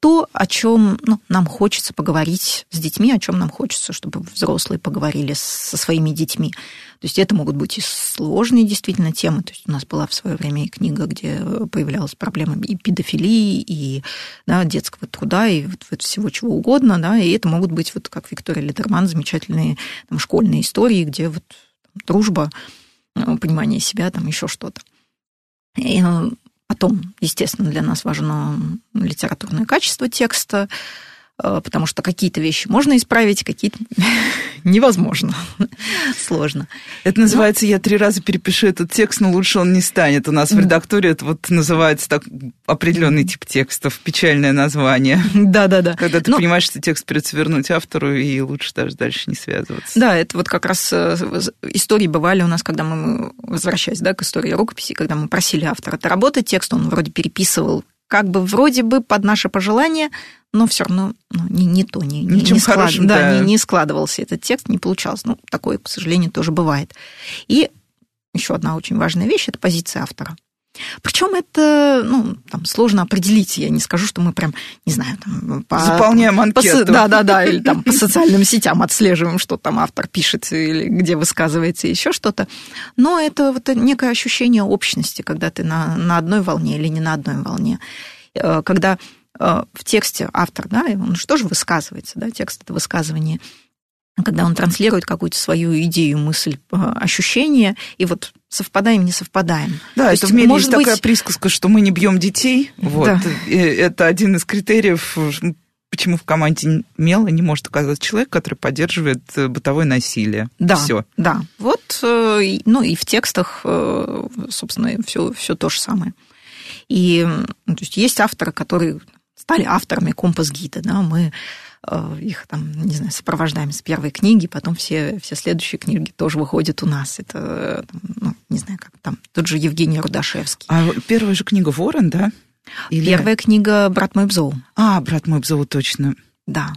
То, о чем ну, нам хочется поговорить с детьми, о чем нам хочется, чтобы взрослые поговорили со своими детьми. То есть это могут быть и сложные действительно темы. То есть у нас была в свое время и книга, где появлялась проблема и педофилии, и да, детского труда, и вот, вот всего чего угодно. Да, и это могут быть, вот как Виктория Литерман, замечательные там, школьные истории, где вот дружба, э, понимание себя, там еще что-то. И э, потом, естественно, для нас важно литературное качество текста, потому что какие-то вещи можно исправить, какие-то невозможно. Сложно. Это называется «Я три раза перепишу этот текст, но лучше он не станет». У нас в редакторе это вот называется так определенный тип текстов, печальное название. Да-да-да. Когда ты понимаешь, что текст придется вернуть автору, и лучше даже дальше не связываться. Да, это вот как раз э, истории бывали у нас, когда мы, возвращаясь да, к истории рукописи, когда мы просили автора доработать текст, он вроде переписывал как бы вроде бы под наше пожелание, но все равно ну, не, не то, не, не, не, склад... хорошим, да, да. Не, не складывался этот текст, не получалось. Ну, такое, к сожалению, тоже бывает. И еще одна очень важная вещь – это позиция автора. Причем это, ну, там сложно определить. Я не скажу, что мы прям, не знаю, там, по, заполняем анкету. По, да, да, да, или там по социальным сетям отслеживаем, что там автор пишет или где высказывается, еще что-то. Но это вот некое ощущение общности, когда ты на, на одной волне или не на одной волне. Э, когда э, в тексте автор, да, он же высказывается, да, текст это высказывание когда он транслирует какую-то свою идею, мысль, э, ощущение, и вот совпадаем, не совпадаем. Да, То это есть, в мире может есть быть... такая присказка, что мы не бьем детей. Вот. Да. Это один из критериев, почему в команде мела не может оказаться человек, который поддерживает э, бытовое насилие. Да, все. Да, вот, э, ну и в текстах, собственно, все, все то же самое. И то есть, есть авторы, которые стали авторами компас-гида, да, мы Э, их там, не знаю, сопровождаем с первой книги, потом все, все следующие книги тоже выходят у нас. Это, ну, не знаю, как там, тот же Евгений Рудашевский. А первая же книга «Ворон», да? Или... Первая книга «Брат мой Бзоу». А, «Брат мой Бзоу», точно. Да.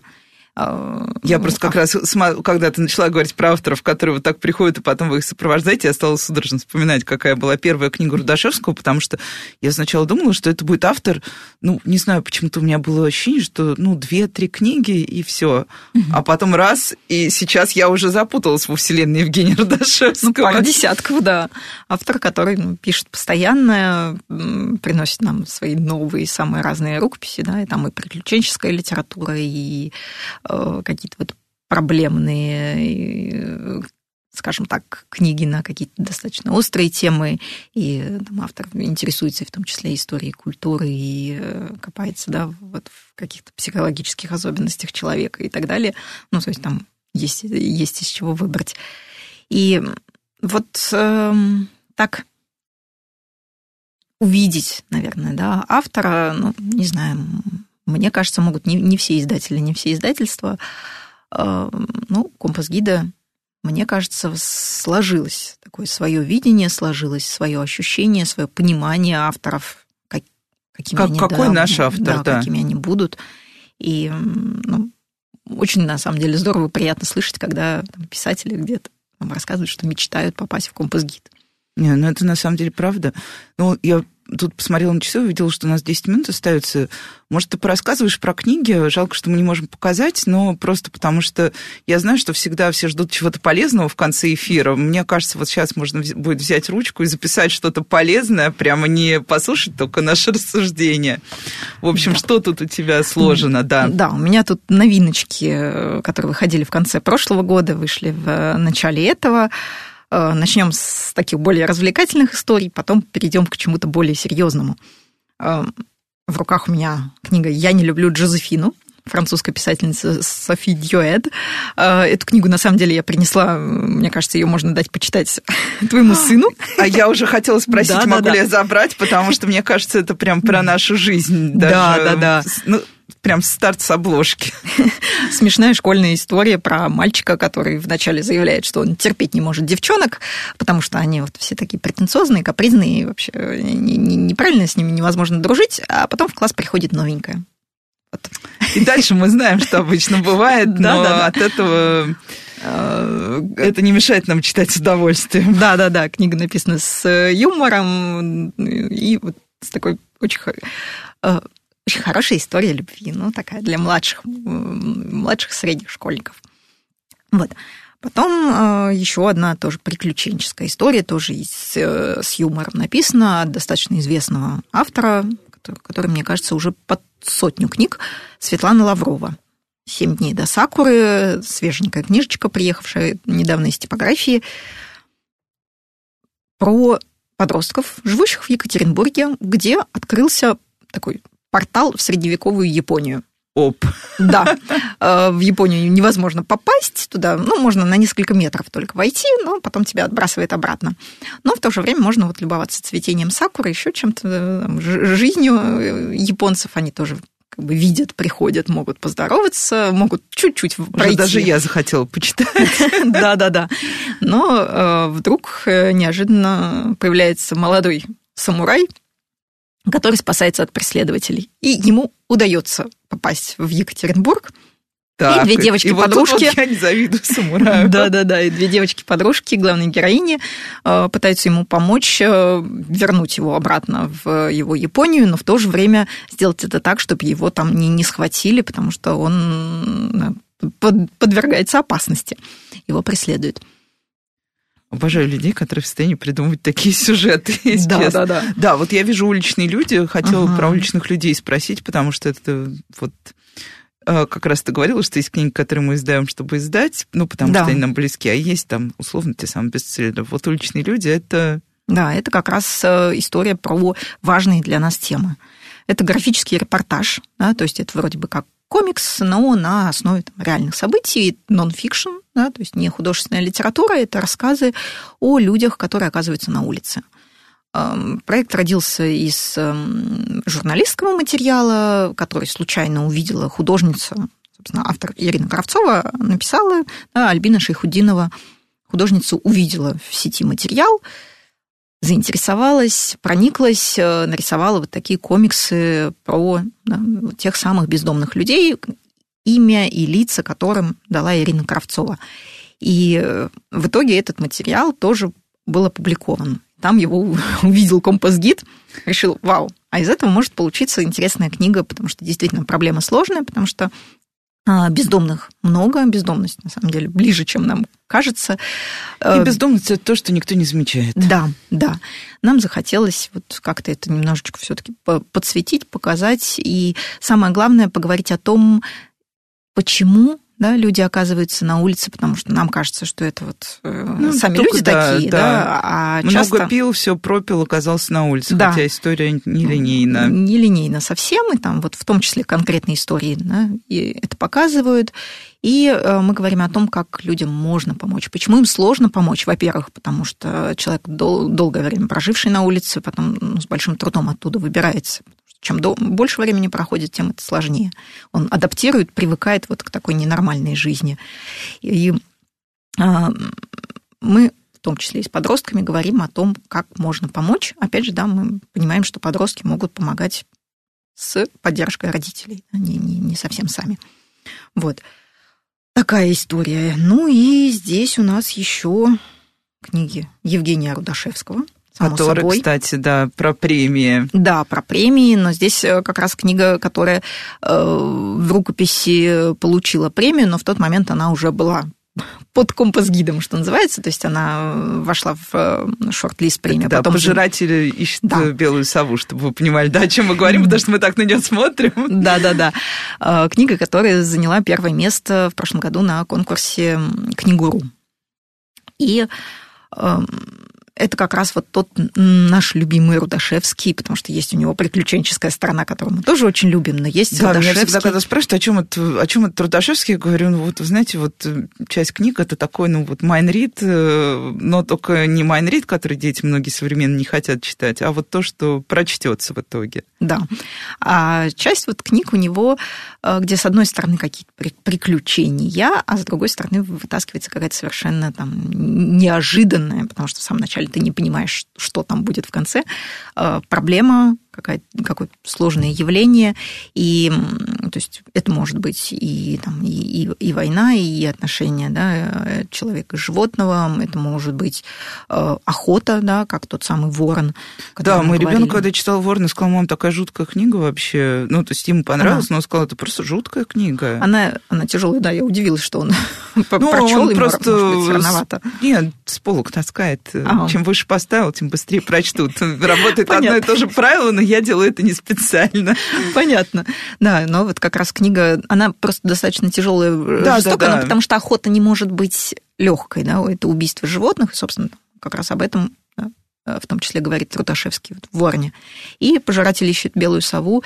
А, я просто как раз, когда ты начала говорить про авторов, которые вот так приходят, и потом вы их сопровождаете, я стала судорожно вспоминать, какая была первая книга Рудашевского, потому что я сначала думала, что это будет автор, ну, не знаю, почему-то у меня было ощущение, что, ну, две-три книги, и все. А потом раз, и сейчас я уже запуталась во вселенной Евгения Рудашевского. Ну, пара десятков, да. Автор, который ну, пишет постоянно, приносит нам свои новые, самые разные рукописи, да, и там и приключенческая литература, и какие-то вот проблемные, скажем так, книги на какие-то достаточно острые темы, и там, автор интересуется в том числе историей культуры и э, копается да, вот в каких-то психологических особенностях человека и так далее. Ну, то есть там есть, есть из чего выбрать. И вот э, так увидеть, наверное, да, автора, ну, не знаю, мне кажется, могут не, не все издатели, не все издательства. А, ну, компас гида, мне кажется, сложилось такое свое видение, сложилось свое ощущение, свое понимание авторов, как, какими как, они, какой да, наш автор, да, да, какими они будут. И ну, очень, на самом деле, здорово, приятно слышать, когда там, писатели где-то нам рассказывают, что мечтают попасть в компас-гид. Не, ну это на самом деле правда. Ну, я тут посмотрела на часы, увидела, что у нас 10 минут остается. Может, ты порассказываешь про книги? Жалко, что мы не можем показать, но просто потому что я знаю, что всегда все ждут чего-то полезного в конце эфира. Мне кажется, вот сейчас можно будет взять ручку и записать что-то полезное, прямо не послушать только наше рассуждение. В общем, да. что тут у тебя сложено, да? Да, у меня тут новиночки, которые выходили в конце прошлого года, вышли в э, начале этого. Э, Начнем с таких более развлекательных историй, потом перейдем к чему-то более серьезному. Э, в руках у меня книга «Я не люблю Джозефину», французская писательница Софи Дьюэд. Э, эту книгу, на самом деле, я принесла, мне кажется, ее можно дать почитать твоему сыну. А я уже хотела спросить, да, могу да, ли да. я забрать, потому что мне кажется, это прям про нашу жизнь. Даже, да, да, да. Ну, прям старт с обложки. Смешная школьная история про мальчика, который вначале заявляет, что он терпеть не может девчонок, потому что они вот все такие претенциозные, капризные, и вообще неправильно с ними невозможно дружить, а потом в класс приходит новенькая. Вот. И дальше мы знаем, что обычно бывает, но от этого э, это не мешает нам читать с удовольствием. Да-да-да, книга написана с юмором и вот с такой очень э, очень хорошая история любви, ну, такая для младших, младших средних школьников. Вот. Потом э, еще одна тоже приключенческая история, тоже с, э, с юмором написана от достаточно известного автора, который, который, мне кажется, уже под сотню книг, Светлана Лаврова. «Семь дней до Сакуры», свеженькая книжечка, приехавшая недавно из типографии, про подростков, живущих в Екатеринбурге, где открылся такой портал в средневековую Японию. Оп. Да. Э, в Японию невозможно попасть туда. Ну, можно на несколько метров только войти, но потом тебя отбрасывает обратно. Но в то же время можно вот любоваться цветением сакуры, еще чем-то, жизнью э, японцев. Они тоже как бы видят, приходят, могут поздороваться, могут чуть-чуть пройти. Даже я захотела почитать. Да-да-да. Но э, вдруг неожиданно появляется молодой самурай, который спасается от преследователей. И ему удается попасть в Екатеринбург. Так, и две девочки-подружки. Вот вот я не завидую самураю. Да-да-да, и две девочки-подружки, главной героини, э, пытаются ему помочь э, вернуть его обратно в его Японию, но в то же время сделать это так, чтобы его там не, не схватили, потому что он э, подвергается опасности. Его преследуют. Обожаю людей, которые в состоянии придумывать такие сюжеты. Да, да, да. Да, вот я вижу уличные люди, хотела ага. про уличных людей спросить, потому что это вот э, как раз ты говорила, что есть книги, которые мы издаем, чтобы издать, ну, потому да. что они нам близки, а есть там, условно, те самые бестселлеры. Вот уличные люди — это... Да, это как раз э, история про важные для нас темы. Это графический репортаж, да, то есть это вроде бы как комикс, но на основе там, реальных событий, нон-фикшн, да, то есть не художественная литература, это рассказы о людях, которые оказываются на улице. Эм, проект родился из эм, журналистского материала, который случайно увидела художница, собственно, автор Ирина Кравцова, написала, да, Альбина Шейхудинова, художница увидела в сети материал, заинтересовалась, прониклась, э, нарисовала вот такие комиксы про да, тех самых бездомных людей, имя и лица которым дала Ирина Кравцова. И э, в итоге этот материал тоже был опубликован. Там его увидел компас-гид, решил, вау, а из этого может получиться интересная книга, потому что действительно проблема сложная, потому что бездомных много, бездомность, на самом деле, ближе, чем нам кажется. И э, бездомность – это то, что никто не замечает. Да, да. Нам захотелось вот как-то это немножечко все таки подсветить, показать, и самое главное – поговорить о том, почему да, люди оказываются на улице, потому что нам кажется, что это вот э, ну, сами люди да, такие, да, да а Много часто... пил, все пропил, оказался на улице, да. хотя история нелинейна. Нелинейна совсем, и там вот в том числе конкретные истории да, и это показывают. И э, мы говорим о том, как людям можно помочь. Почему им сложно помочь? Во-первых, потому что человек, дол- долгое время проживший на улице, потом ну, с большим трудом оттуда выбирается. Чем больше времени проходит, тем это сложнее. Он адаптирует, привыкает вот к такой ненормальной жизни. И а, мы в том числе и с подростками, говорим о том, как можно помочь. Опять же, да, мы понимаем, что подростки могут помогать с поддержкой родителей, они не, не совсем сами. Вот. Такая история. Ну и здесь у нас еще книги Евгения Рудашевского. Само Который, собой. кстати, да, про премии. Да, про премии, но здесь э, как раз книга, которая э, в рукописи получила премию, но в тот момент она уже была под компас-гидом, что называется, то есть она вошла в э, шорт-лист премии. Да, Потом пожиратели ищут да. белую сову, чтобы вы понимали, да, о чем мы говорим, потому что мы так на нее смотрим. Да-да-да. Э, книга, которая заняла первое место в прошлом году на конкурсе «Книгуру». И эм, это как раз вот тот наш любимый Рудашевский, потому что есть у него приключенческая сторона, которую мы тоже очень любим, но есть да, Рудашевский. меня всегда, когда спрашивают, о чем это, о чем это Рудашевский, я говорю, ну вот, вы знаете, вот э, часть книг это такой, ну вот майнрид, э, но только не майнрид, который дети многие современно не хотят читать, а вот то, что прочтется в итоге. Да. А часть вот книг у него, э, где с одной стороны какие-то приключения, а с другой стороны вытаскивается какая-то совершенно там неожиданная, потому что в самом начале ты не понимаешь, что там будет в конце, э, проблема какое-то сложное явление, и то есть это может быть и, там, и, и, и война, и отношения да, человека и животного, это может быть э, охота, да, как тот самый ворон. Да, мой ребенок, когда читал Ворона, сказал, мам, такая жуткая книга вообще. Ну, то есть ему понравилось, она... но он сказал, это просто жуткая книга. Она, она тяжелая, да, я удивилась, что он ну, прочел, он просто может быть, Нет, с полок таскает. Ага. Чем выше поставил, тем быстрее прочтут. Работает Понятно. одно и то же правило, но я делаю это не специально. Понятно. Да, но вот как раз книга, она просто достаточно тяжелая, э, да, жестокая, да, да. потому что охота не может быть легкой, да, это убийство животных, и, собственно, как раз об этом э, в том числе говорит Трудашевский вот, в Ворне. И «Пожиратель ищет белую сову»,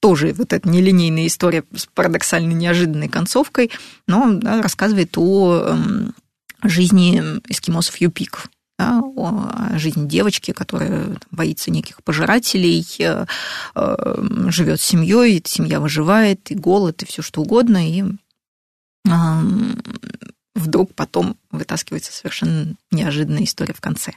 тоже вот эта нелинейная история с парадоксально неожиданной концовкой, но да, рассказывает о эм, жизни эскимосов-юпиков да, о жизни девочки, которая боится неких пожирателей, э, э, живет с семьей, семья выживает, и голод, и все что угодно, и вдруг потом вытаскивается совершенно неожиданная история в конце.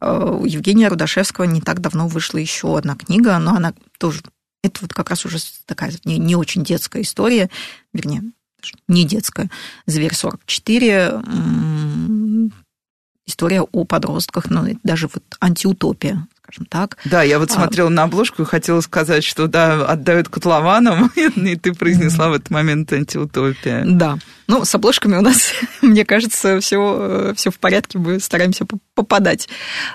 Э, у Евгения Рудашевского не так давно вышла еще одна книга, но она тоже... Это вот как раз уже такая не, не очень детская история, вернее, не детская. «Зверь 44», история о подростках, ну, даже вот антиутопия, скажем так. Да, я вот а, смотрела а... на обложку и хотела сказать, что да, отдают котлованам, и ты произнесла в этот момент антиутопия. Да. Ну, с обложками у нас, мне кажется, все, все в порядке, мы стараемся попадать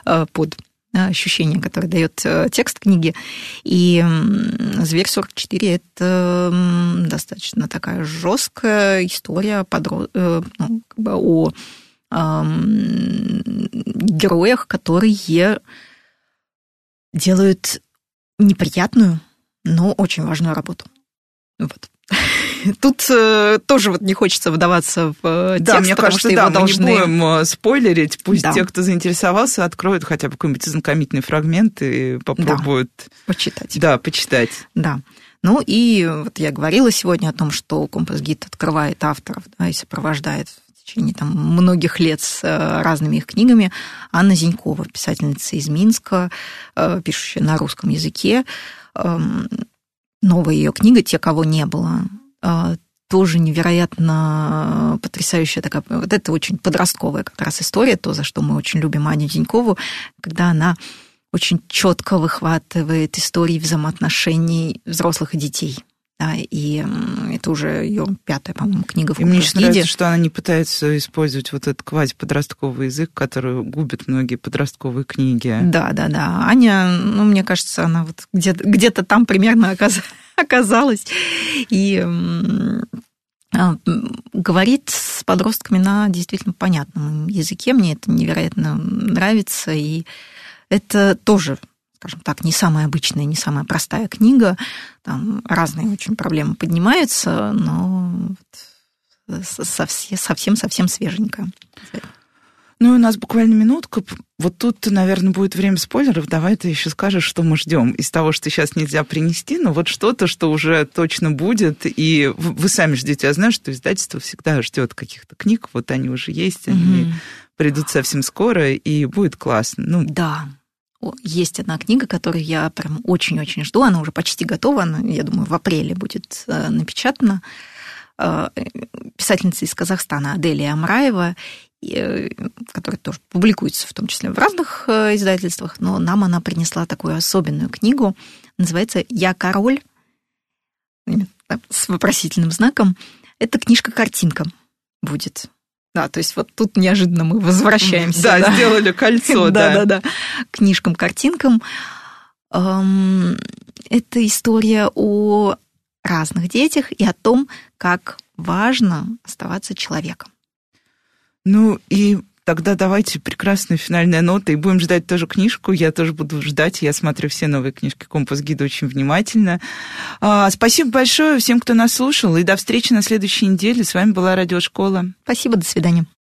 э, под ощущение, которое дает э, текст книги. И «Зверь 44» — это достаточно такая жесткая история подро... Э, ну, как бы о героях, которые делают неприятную, но очень важную работу. Вот. Тут э, тоже вот не хочется вдаваться в э, текст, да, мне кажется, что да, мы должны... не будем э, спойлерить. Пусть да. те, кто заинтересовался, откроют хотя бы какой-нибудь знакомительный фрагмент и попробуют... Да, почитать. Да, почитать. Да. Ну и вот я говорила сегодня о том, что компас-гид открывает авторов да, и сопровождает течение там, многих лет с э, разными их книгами. Анна Зинькова, писательница из Минска, э, пишущая на русском языке. Эм, новая ее книга «Те, кого не было», э, тоже невероятно потрясающая такая, вот это очень подростковая как раз история, то, за что мы очень любим Аню Денькову, когда она очень четко выхватывает истории взаимоотношений взрослых и детей. Да, и это уже ее пятая, по-моему, книга в мне очень нравится, что она не пытается использовать вот этот квази-подростковый язык, который губит многие подростковые книги. Да, да, да. Аня, ну, мне кажется, она вот где-то, где-то там примерно оказ... оказалась. И а, говорит с подростками на действительно понятном языке. Мне это невероятно нравится. И это тоже скажем так, не самая обычная, не самая простая книга. Там разные очень проблемы поднимаются, но совсем-совсем свеженькая. Ну, у нас буквально минутка. Вот тут, наверное, будет время спойлеров. Давай ты еще скажешь, что мы ждем из того, что сейчас нельзя принести, но вот что-то, что уже точно будет. И вы сами ждете. Я знаю, что издательство всегда ждет каких-то книг. Вот они уже есть, они mm-hmm. придут совсем скоро, и будет классно. Ну, да, есть одна книга, которую я прям очень-очень жду. Она уже почти готова. Она, я думаю, в апреле будет э, напечатана. Э, писательница из Казахстана Аделия Амраева, э, которая тоже публикуется в том числе в разных издательствах, но нам она принесла такую особенную книгу. Называется «Я король» с вопросительным знаком. Это книжка-картинка будет. Да, то есть вот тут неожиданно мы возвращаемся. Да, да. сделали кольцо, да. Да, да, да. Книжкам, картинкам. Это история о разных детях и о том, как важно оставаться человеком. Ну и Тогда давайте прекрасная финальная нота и будем ждать тоже книжку. Я тоже буду ждать. Я смотрю все новые книжки Компас Гида очень внимательно. А, спасибо большое всем, кто нас слушал. И до встречи на следующей неделе. С вами была Радиошкола. Спасибо, до свидания.